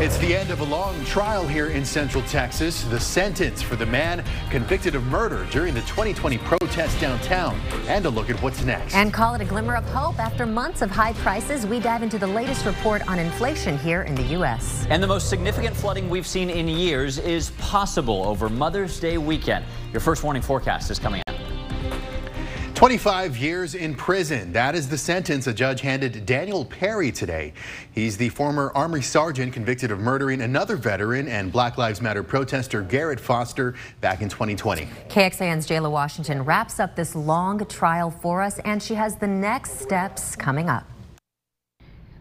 It's the end of a long trial here in Central Texas. The sentence for the man convicted of murder during the 2020 protest downtown. And a look at what's next. And call it a glimmer of hope. After months of high prices, we dive into the latest report on inflation here in the U.S. And the most significant flooding we've seen in years is possible over Mother's Day weekend. Your first warning forecast is coming up. 25 years in prison. That is the sentence a judge handed Daniel Perry today. He's the former Army sergeant convicted of murdering another veteran and Black Lives Matter protester Garrett Foster back in 2020. KXAN's Jala Washington wraps up this long trial for us, and she has the next steps coming up.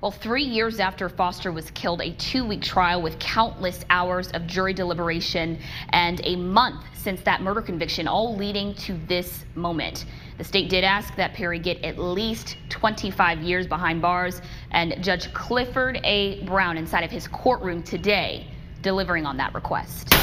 Well, three years after Foster was killed, a two week trial with countless hours of jury deliberation and a month since that murder conviction, all leading to this moment. The state did ask that Perry get at least 25 years behind bars, and Judge Clifford A. Brown inside of his courtroom today delivering on that request.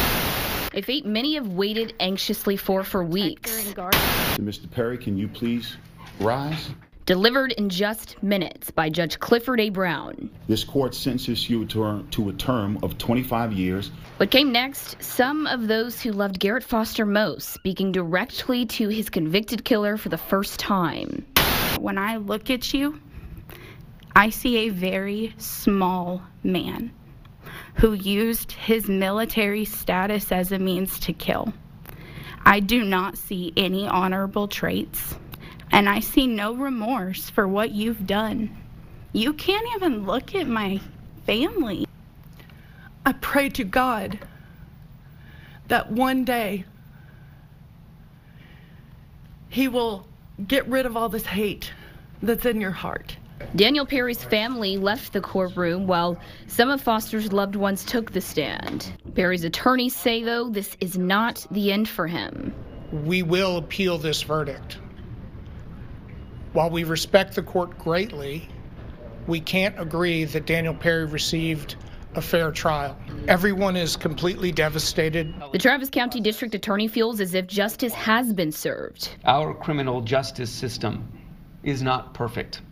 A fate many have waited anxiously for for weeks. Mr. Perry, can you please rise? Delivered in just minutes by Judge Clifford A. Brown. This court sentences you to a term of 25 years. What came next? Some of those who loved Garrett Foster most speaking directly to his convicted killer for the first time. When I look at you, I see a very small man who used his military status as a means to kill. I do not see any honorable traits and I see no remorse for what you've done. You can't even look at my family. I pray to God that one day He will get rid of all this hate that's in your heart. Daniel Perry's family left the courtroom while some of Foster's loved ones took the stand. Perry's attorneys say, though, this is not the end for him. We will appeal this verdict. While we respect the court greatly, we can't agree that Daniel Perry received a fair trial. Everyone is completely devastated. The Travis County District Attorney feels as if justice has been served. Our criminal justice system is not perfect.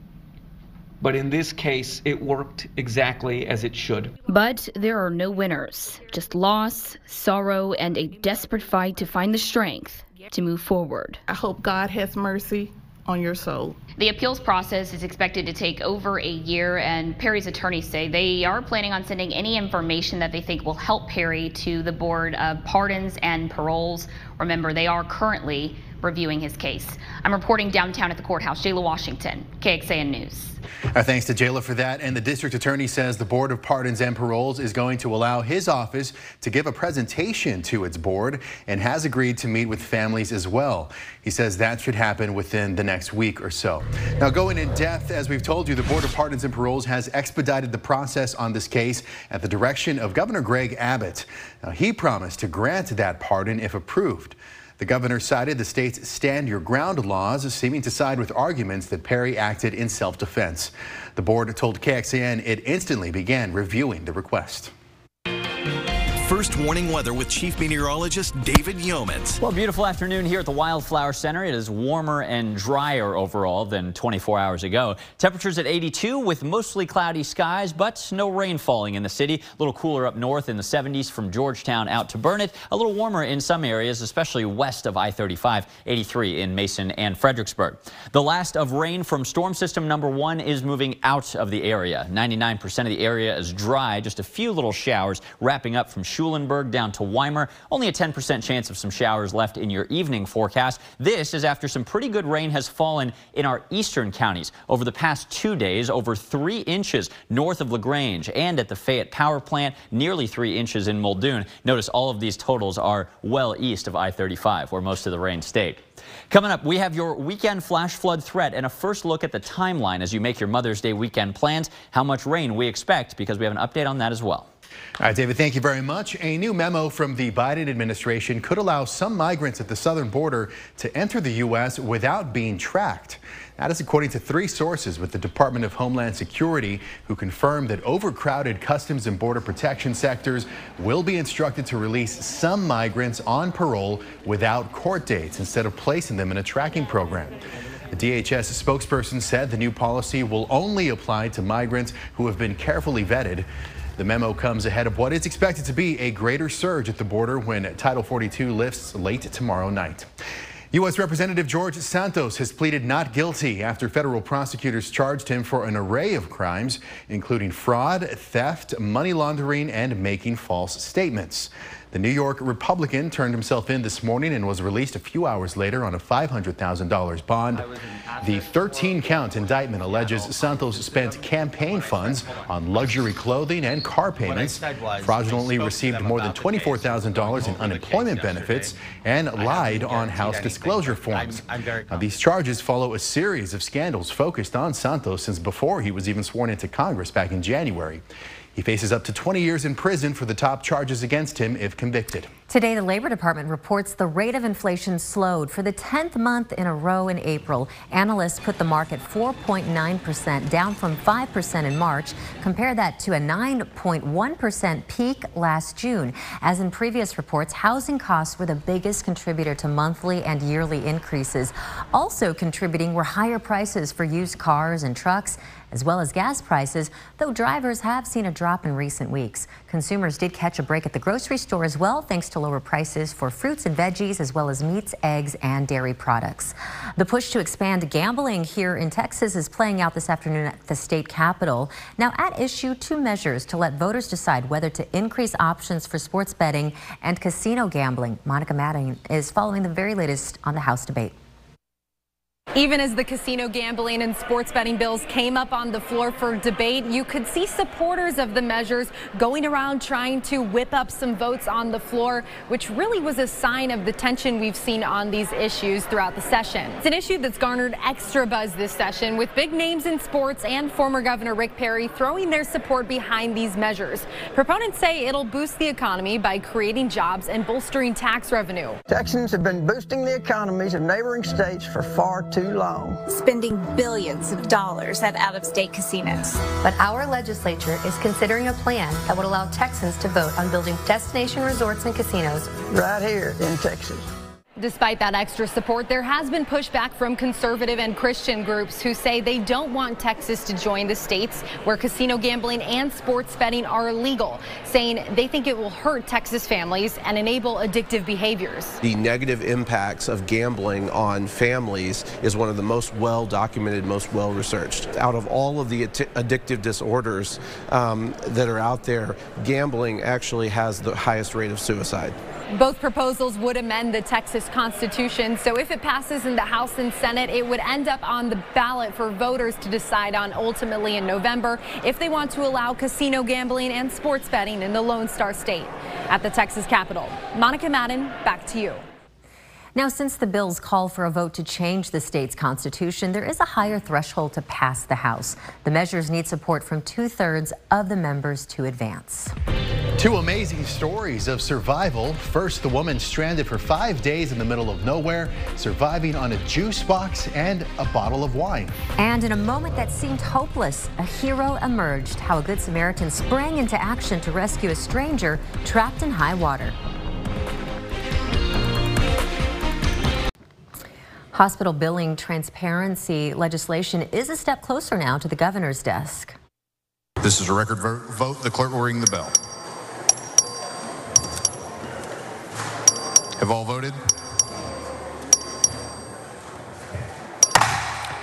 But in this case, it worked exactly as it should. But there are no winners, just loss, sorrow, and a desperate fight to find the strength to move forward. I hope God has mercy on your soul. The appeals process is expected to take over a year, and Perry's attorneys say they are planning on sending any information that they think will help Perry to the Board of Pardons and Paroles. Remember, they are currently reviewing his case. I'm reporting downtown at the courthouse. Jala Washington, KXAN News. Our thanks to Jala for that. And the district attorney says the Board of Pardons and Paroles is going to allow his office to give a presentation to its board and has agreed to meet with families as well. He says that should happen within the next week or so. Now, going in depth, as we've told you, the Board of Pardons and Paroles has expedited the process on this case at the direction of Governor Greg Abbott. Now, he promised to grant that pardon if approved. The governor cited the state's stand your ground laws, seeming to side with arguments that Perry acted in self-defense. The board told KXAN it instantly began reviewing the request. First warning weather with Chief Meteorologist David Yeomans. Well, beautiful afternoon here at the Wildflower Center. It is warmer and drier overall than 24 hours ago. Temperatures at 82 with mostly cloudy skies, but no rain falling in the city. A little cooler up north in the 70s from Georgetown out to Burnet. A little warmer in some areas, especially west of I-35, 83 in Mason and Fredericksburg. The last of rain from storm system number one is moving out of the area. 99% of the area is dry, just a few little showers wrapping up from Schulenburg down to Weimar. Only a 10% chance of some showers left in your evening forecast. This is after some pretty good rain has fallen in our eastern counties over the past two days, over three inches north of LaGrange and at the Fayette Power Plant, nearly three inches in Muldoon. Notice all of these totals are well east of I-35, where most of the rain stayed. Coming up, we have your weekend flash flood threat and a first look at the timeline as you make your Mother's Day weekend plans, how much rain we expect, because we have an update on that as well. All right, David, thank you very much. A new memo from the Biden administration could allow some migrants at the southern border to enter the U.S. without being tracked. That is according to three sources with the Department of Homeland Security who confirmed that overcrowded customs and border protection sectors will be instructed to release some migrants on parole without court dates instead of placing them in a tracking program. The DHS spokesperson said the new policy will only apply to migrants who have been carefully vetted. The memo comes ahead of what is expected to be a greater surge at the border when Title 42 lifts late tomorrow night. U.S. Representative George Santos has pleaded not guilty after federal prosecutors charged him for an array of crimes, including fraud, theft, money laundering, and making false statements. The New York Republican turned himself in this morning and was released a few hours later on a $500,000 bond. The 13 count indictment alleges Santos spent campaign funds on luxury clothing and car payments, fraudulently received more than $24,000 in unemployment benefits, and lied on House disclosure forms. Now, these charges follow a series of scandals focused on Santos since before he was even sworn into Congress back in January. He faces up to 20 years in prison for the top charges against him if convicted. Today, the Labor Department reports the rate of inflation slowed for the 10th month in a row in April. Analysts put the mark at 4.9%, down from 5% in March. Compare that to a 9.1% peak last June. As in previous reports, housing costs were the biggest contributor to monthly and yearly increases. Also contributing were higher prices for used cars and trucks as well as gas prices, though drivers have seen a drop in recent weeks. Consumers did catch a break at the grocery store as well, thanks to lower prices for fruits and veggies, as well as meats, eggs, and dairy products. The push to expand gambling here in Texas is playing out this afternoon at the state capitol. Now, at issue, two measures to let voters decide whether to increase options for sports betting and casino gambling. Monica Madden is following the very latest on the House debate. Even as the casino gambling and sports betting bills came up on the floor for debate, you could see supporters of the measures going around trying to whip up some votes on the floor, which really was a sign of the tension we've seen on these issues throughout the session. It's an issue that's garnered extra buzz this session with big names in sports and former Governor Rick Perry throwing their support behind these measures. Proponents say it'll boost the economy by creating jobs and bolstering tax revenue. Texans have been boosting the economies of neighboring states for far too too long. Spending billions of dollars at out of state casinos. But our legislature is considering a plan that would allow Texans to vote on building destination resorts and casinos right here in Texas. Despite that extra support, there has been pushback from conservative and Christian groups who say they don't want Texas to join the states where casino gambling and sports betting are illegal, saying they think it will hurt Texas families and enable addictive behaviors. The negative impacts of gambling on families is one of the most well documented, most well researched. Out of all of the addictive disorders um, that are out there, gambling actually has the highest rate of suicide. Both proposals would amend the Texas Constitution, so if it passes in the House and Senate, it would end up on the ballot for voters to decide on ultimately in November if they want to allow casino gambling and sports betting in the Lone Star State. At the Texas Capitol, Monica Madden, back to you. Now, since the bills call for a vote to change the state's constitution, there is a higher threshold to pass the House. The measures need support from two thirds of the members to advance. Two amazing stories of survival. First, the woman stranded for five days in the middle of nowhere, surviving on a juice box and a bottle of wine. And in a moment that seemed hopeless, a hero emerged. How a Good Samaritan sprang into action to rescue a stranger trapped in high water. Hospital billing transparency legislation is a step closer now to the governor's desk. This is a record vote. The clerk will ring the bell. Have all voted?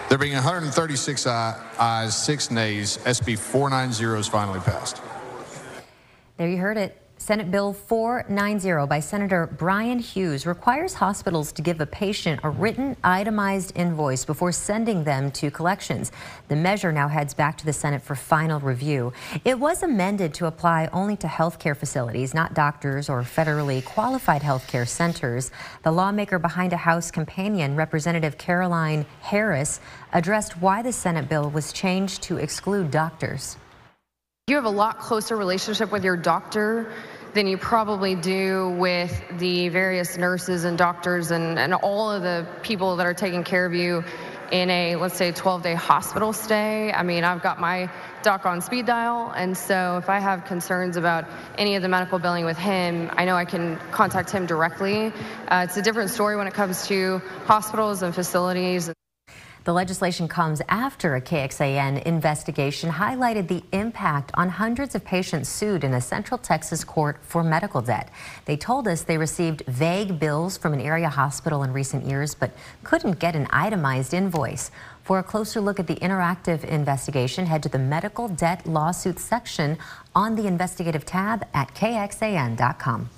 There being 136 ayes, 6 nays, SB 490 is finally passed. There you heard it. Senate Bill 490 by Senator Bryan Hughes requires hospitals to give a patient a written itemized invoice before sending them to collections. The measure now heads back to the Senate for final review. It was amended to apply only to healthcare facilities, not doctors or federally qualified healthcare centers. The lawmaker behind a House companion, Representative Caroline Harris, addressed why the Senate bill was changed to exclude doctors. You have a lot closer relationship with your doctor than you probably do with the various nurses and doctors and, and all of the people that are taking care of you in a, let's say, 12 day hospital stay. I mean, I've got my doc on speed dial, and so if I have concerns about any of the medical billing with him, I know I can contact him directly. Uh, it's a different story when it comes to hospitals and facilities. The legislation comes after a KXAN investigation highlighted the impact on hundreds of patients sued in a Central Texas court for medical debt. They told us they received vague bills from an area hospital in recent years, but couldn't get an itemized invoice. For a closer look at the interactive investigation, head to the medical debt lawsuits section on the investigative tab at kxan.com.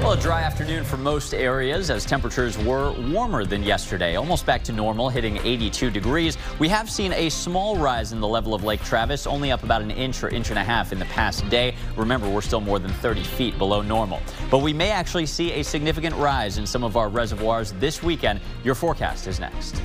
Well, a dry afternoon for most areas as temperatures were warmer than yesterday, almost back to normal, hitting 82 degrees. We have seen a small rise in the level of Lake Travis, only up about an inch or inch and a half in the past day. Remember, we're still more than 30 feet below normal. But we may actually see a significant rise in some of our reservoirs this weekend. Your forecast is next.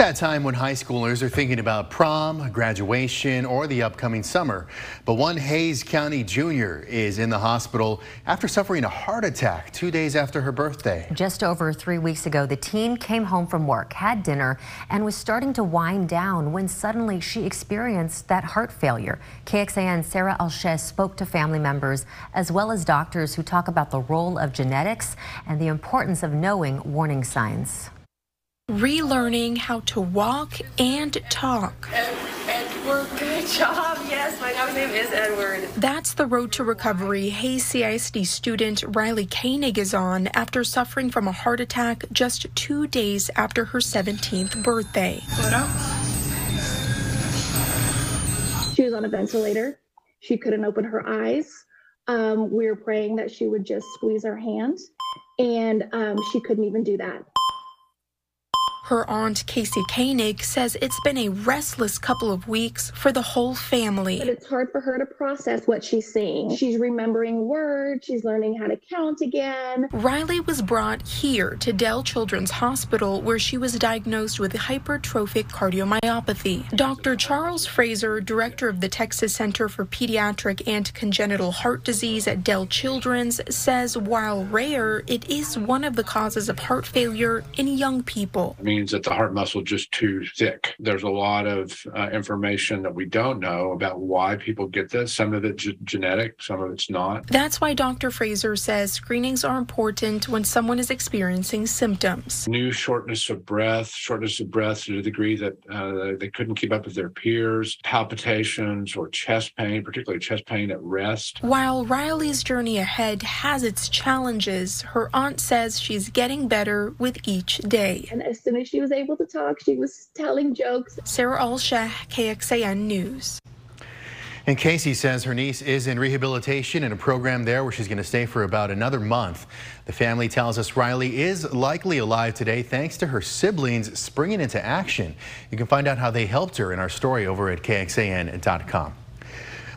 That time when high schoolers are thinking about prom, graduation, or the upcoming summer. But one Hays County junior is in the hospital after suffering a heart attack two days after her birthday. Just over three weeks ago, the teen came home from work, had dinner, and was starting to wind down when suddenly she experienced that heart failure. KXAN Sarah Alshez spoke to family members as well as doctors who talk about the role of genetics and the importance of knowing warning signs relearning how to walk and talk. Edward, good job. Yes, my dog's name is Edward. That's the road to recovery Hays CISD student Riley Koenig is on after suffering from a heart attack just two days after her 17th birthday. She was on a ventilator. She couldn't open her eyes. Um, we were praying that she would just squeeze her hand, and um, she couldn't even do that. Her aunt, Casey Koenig, says it's been a restless couple of weeks for the whole family. But it's hard for her to process what she's seeing. She's remembering words, she's learning how to count again. Riley was brought here to Dell Children's Hospital where she was diagnosed with hypertrophic cardiomyopathy. Dr. Charles Fraser, director of the Texas Center for Pediatric and Congenital Heart Disease at Dell Children's, says while rare, it is one of the causes of heart failure in young people. I mean, means that the heart muscle is just too thick. There's a lot of uh, information that we don't know about why people get this. Some of it's genetic, some of it's not. That's why Dr. Fraser says screenings are important when someone is experiencing symptoms. New shortness of breath, shortness of breath to the degree that uh, they couldn't keep up with their peers, palpitations or chest pain, particularly chest pain at rest. While Riley's journey ahead has its challenges, her aunt says she's getting better with each day. And as soon as she was able to talk. She was telling jokes. Sarah Alshah, KXAN News. And Casey says her niece is in rehabilitation in a program there where she's going to stay for about another month. The family tells us Riley is likely alive today thanks to her siblings springing into action. You can find out how they helped her in our story over at KXAN.com.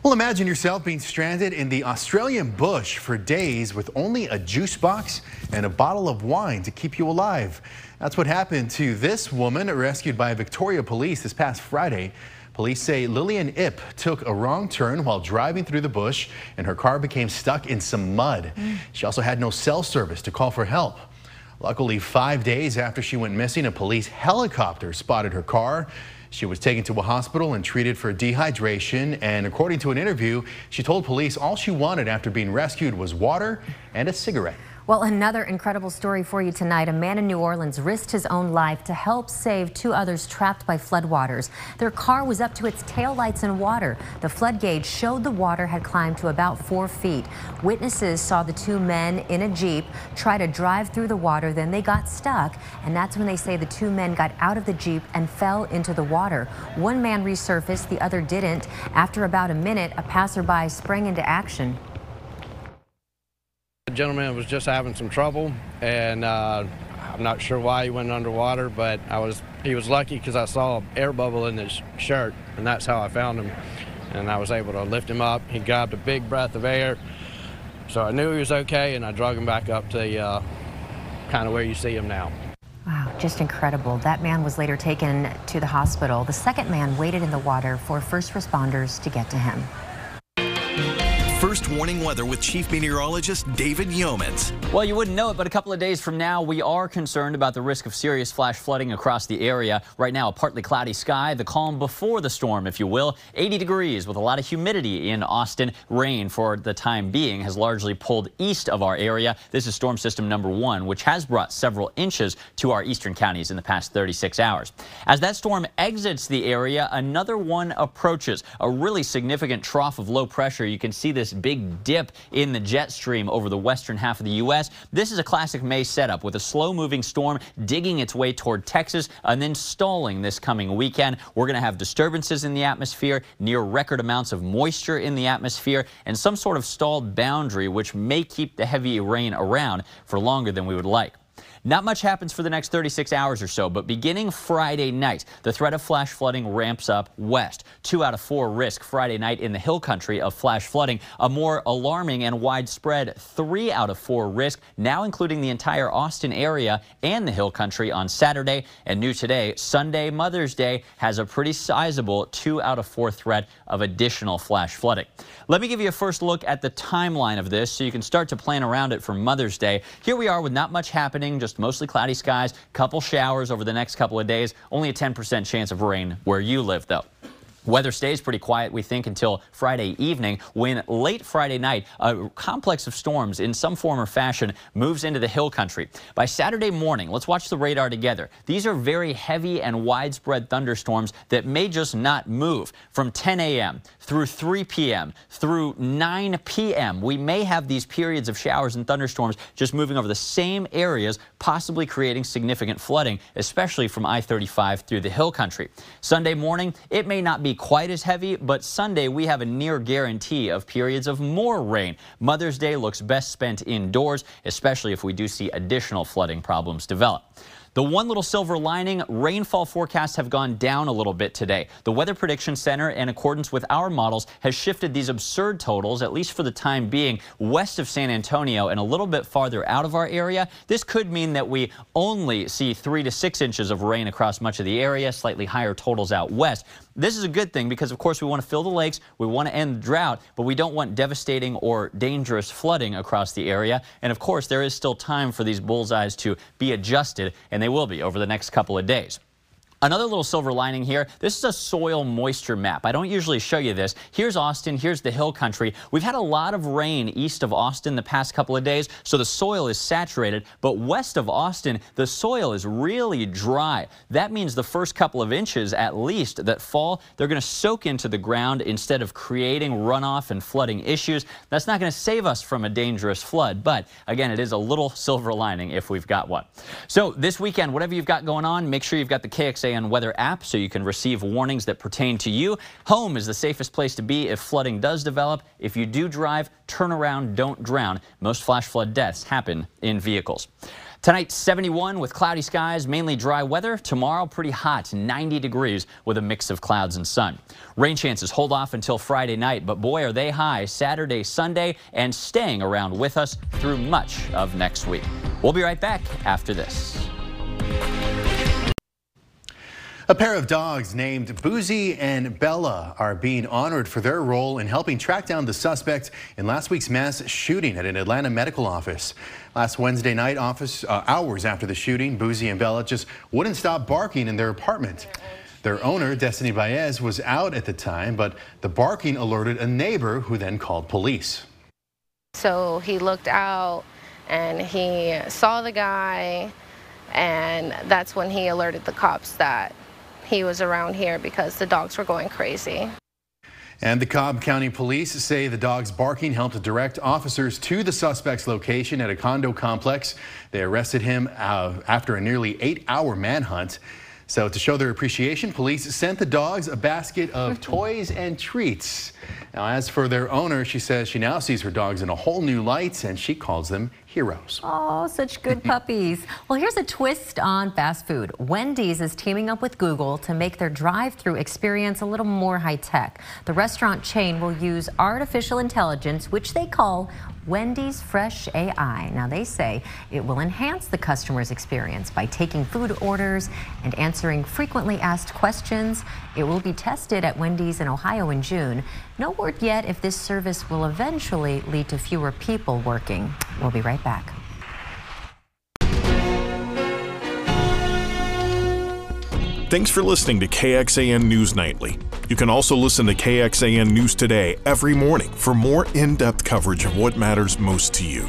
Well, imagine yourself being stranded in the Australian bush for days with only a juice box and a bottle of wine to keep you alive. That's what happened to this woman rescued by Victoria police this past Friday. Police say Lillian Ip took a wrong turn while driving through the bush and her car became stuck in some mud. Mm. She also had no cell service to call for help. Luckily, five days after she went missing, a police helicopter spotted her car. She was taken to a hospital and treated for dehydration. And according to an interview, she told police all she wanted after being rescued was water and a cigarette. Well, another incredible story for you tonight. A man in New Orleans risked his own life to help save two others trapped by floodwaters. Their car was up to its taillights in water. The flood gauge showed the water had climbed to about four feet. Witnesses saw the two men in a Jeep try to drive through the water, then they got stuck, and that's when they say the two men got out of the Jeep and fell into the water. One man resurfaced, the other didn't. After about a minute, a passerby sprang into action. Gentleman was just having some trouble, and uh, I'm not sure why he went underwater, but I was he was lucky because I saw an air bubble in his shirt, and that's how I found him. And I was able to lift him up. He grabbed a big breath of air, so I knew he was okay, and I drug him back up to uh, kind of where you see him now. Wow, just incredible. That man was later taken to the hospital. The second man waited in the water for first responders to get to him. First warning weather with Chief Meteorologist David Yeomans. Well, you wouldn't know it, but a couple of days from now, we are concerned about the risk of serious flash flooding across the area. Right now, a partly cloudy sky, the calm before the storm, if you will. 80 degrees with a lot of humidity in Austin. Rain for the time being has largely pulled east of our area. This is storm system number one, which has brought several inches to our eastern counties in the past 36 hours. As that storm exits the area, another one approaches. A really significant trough of low pressure. You can see this big dip in the jet stream over the western half of the U.S. This is a classic May setup with a slow-moving storm digging its way toward Texas and then stalling this coming weekend. We're going to have disturbances in the atmosphere, near record amounts of moisture in the atmosphere, and some sort of stalled boundary which may keep the heavy rain around for longer than we would like. Not much happens for the next 36 hours or so, but beginning Friday night, the threat of flash flooding ramps up west. Two out of four risk Friday night in the hill country of flash flooding. A more alarming and widespread three out of four risk, now including the entire Austin area and the hill country on Saturday. And new today, Sunday, Mother's Day, has a pretty sizable two out of four threat of additional flash flooding. Let me give you a first look at the timeline of this so you can start to plan around it for Mother's Day. Here we are with not much happening, just mostly cloudy skies, couple showers over the next couple of days, only a 10% chance of rain where you live though. Weather stays pretty quiet, we think, until Friday evening when late Friday night, a complex of storms in some form or fashion moves into the hill country. By Saturday morning, let's watch the radar together. These are very heavy and widespread thunderstorms that may just not move. From 10 a.m. through 3 p.m. through 9 p.m., we may have these periods of showers and thunderstorms just moving over the same areas, possibly creating significant flooding, especially from I-35 through the hill country. Sunday morning, it may not be quite as heavy, but Sunday we have a near guarantee of periods of more rain. Mother's Day looks best spent indoors, especially if we do see additional flooding problems develop. The one little silver lining, rainfall forecasts have gone down a little bit today. The Weather Prediction Center, in accordance with our models, has shifted these absurd totals, at least for the time being, west of San Antonio and a little bit farther out of our area. This could mean that we only see three to six inches of rain across much of the area, slightly higher totals out west. This is a good thing because, of course, we want to fill the lakes, we want to end the drought, but we don't want devastating or dangerous flooding across the area. And, of course, there is still time for these bullseyes to be adjusted, and they will be over the next couple of days. Another little silver lining here, this is a soil moisture map. I don't usually show you this. Here's Austin, here's the hill country. We've had a lot of rain east of Austin the past couple of days, so the soil is saturated. But west of Austin, the soil is really dry. That means the first couple of inches at least that fall, they're going to soak into the ground instead of creating runoff and flooding issues. That's not going to save us from a dangerous flood, but again, it is a little silver lining if we've got one. So this weekend, whatever you've got going on, make sure you've got the KXA and Weather app so you can receive warnings that pertain to you. Home is the safest place to be if flooding does develop. If you do drive, turn around, don't drown. Most flash flood deaths happen in vehicles. Tonight, 71 with cloudy skies, mainly dry weather. Tomorrow, pretty hot, 90 degrees with a mix of clouds and sun. Rain chances hold off until Friday night, but boy, are they high Saturday, Sunday, and staying around with us through much of next week. We'll be right back after this. A pair of dogs named Boozy and Bella are being honored for their role in helping track down the suspect in last week's mass shooting at an Atlanta medical office. Last Wednesday night, office uh, hours after the shooting, Boozy and Bella just wouldn't stop barking in their apartment. Their owner, Destiny Baez, was out at the time, but the barking alerted a neighbor who then called police. So he looked out and he saw the guy, and that's when he alerted the cops that he was around here because the dogs were going crazy. And the Cobb County Police say the dog's barking helped direct officers to the suspect's location at a condo complex. They arrested him uh, after a nearly eight-hour manhunt. So to show their appreciation, police sent the dogs a basket of toys and treats. Now, as for their owner, she says she now sees her dogs in a whole new light and she calls them heroes. Oh, such good puppies. Well, here's a twist on fast food. Wendy's is teaming up with Google to make their drive-through experience a little more high-tech. The restaurant chain will use artificial intelligence, which they call Wendy's Fresh AI. Now, they say it will enhance the customer's experience by taking food orders and answering frequently asked questions. It will be tested at Wendy's in Ohio in June. No word yet if this service will eventually lead to fewer people working. We'll be right back. Thanks for listening to KXAN News Nightly. You can also listen to KXAN News Today every morning for more in depth coverage of what matters most to you.